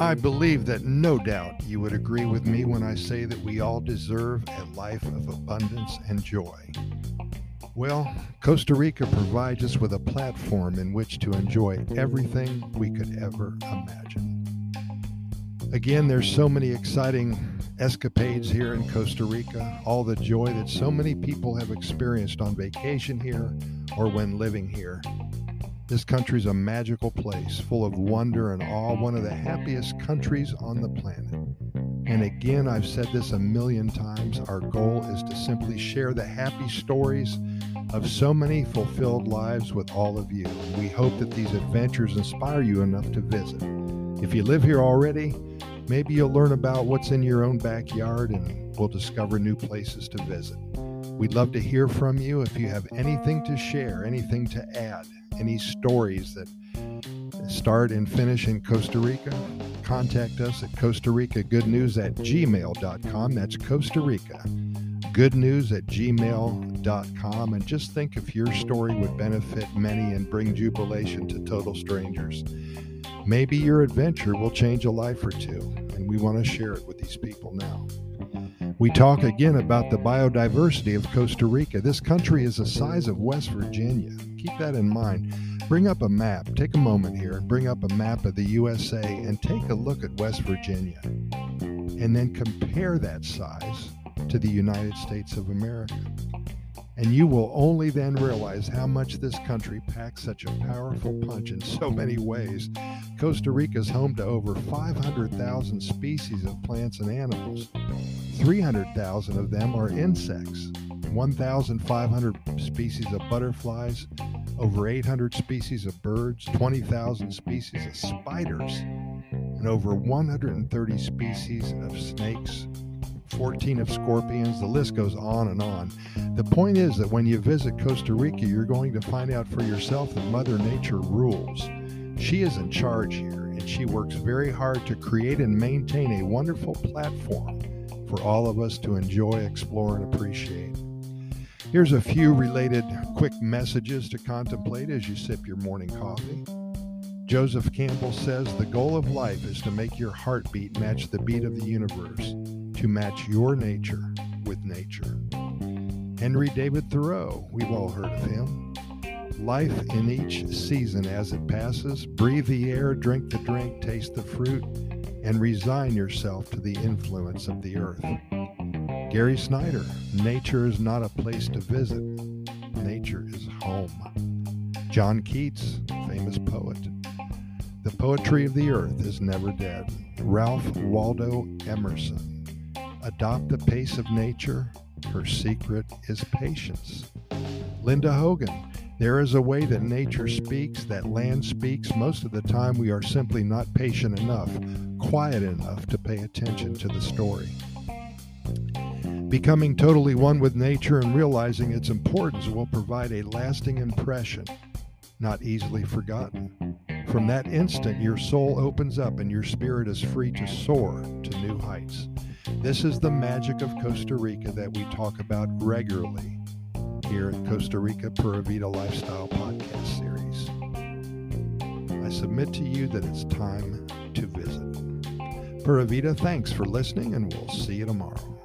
I believe that no doubt you would agree with me when I say that we all deserve a life of abundance and joy. Well, Costa Rica provides us with a platform in which to enjoy everything we could ever imagine. Again, there's so many exciting escapades here in Costa Rica, all the joy that so many people have experienced on vacation here or when living here. This country is a magical place full of wonder and awe, one of the happiest countries on the planet. And again, I've said this a million times our goal is to simply share the happy stories of so many fulfilled lives with all of you. We hope that these adventures inspire you enough to visit. If you live here already, maybe you'll learn about what's in your own backyard and we'll discover new places to visit. We'd love to hear from you if you have anything to share, anything to add any stories that start and finish in Costa Rica, contact us at Costa Rica Good News at gmail.com. That's Costa Rica Good News at gmail.com. And just think if your story would benefit many and bring jubilation to total strangers. Maybe your adventure will change a life or two, and we want to share it with these people now. We talk again about the biodiversity of Costa Rica. This country is the size of West Virginia. Keep that in mind. Bring up a map. Take a moment here and bring up a map of the USA and take a look at West Virginia. And then compare that size to the United States of America. And you will only then realize how much this country packs such a powerful punch in so many ways. Costa Rica is home to over 500,000 species of plants and animals. 300,000 of them are insects, 1,500 species of butterflies, over 800 species of birds, 20,000 species of spiders, and over 130 species of snakes, 14 of scorpions. The list goes on and on. The point is that when you visit Costa Rica, you're going to find out for yourself that Mother Nature rules. She is in charge here, and she works very hard to create and maintain a wonderful platform for all of us to enjoy, explore, and appreciate. Here's a few related quick messages to contemplate as you sip your morning coffee. Joseph Campbell says the goal of life is to make your heartbeat match the beat of the universe, to match your nature with nature. Henry David Thoreau, we've all heard of him. Life in each season as it passes, breathe the air, drink the drink, taste the fruit, and resign yourself to the influence of the earth. Gary Snyder, nature is not a place to visit, nature is home. John Keats, famous poet. The poetry of the earth is never dead. Ralph Waldo Emerson. Adopt the pace of nature. Her secret is patience. Linda Hogan. There is a way that nature speaks, that land speaks. Most of the time, we are simply not patient enough, quiet enough to pay attention to the story. Becoming totally one with nature and realizing its importance will provide a lasting impression, not easily forgotten. From that instant, your soul opens up and your spirit is free to soar to new heights. This is the magic of Costa Rica that we talk about regularly here at Costa Rica Pura Vida Lifestyle Podcast Series. I submit to you that it's time to visit. Pura Vida, thanks for listening, and we'll see you tomorrow.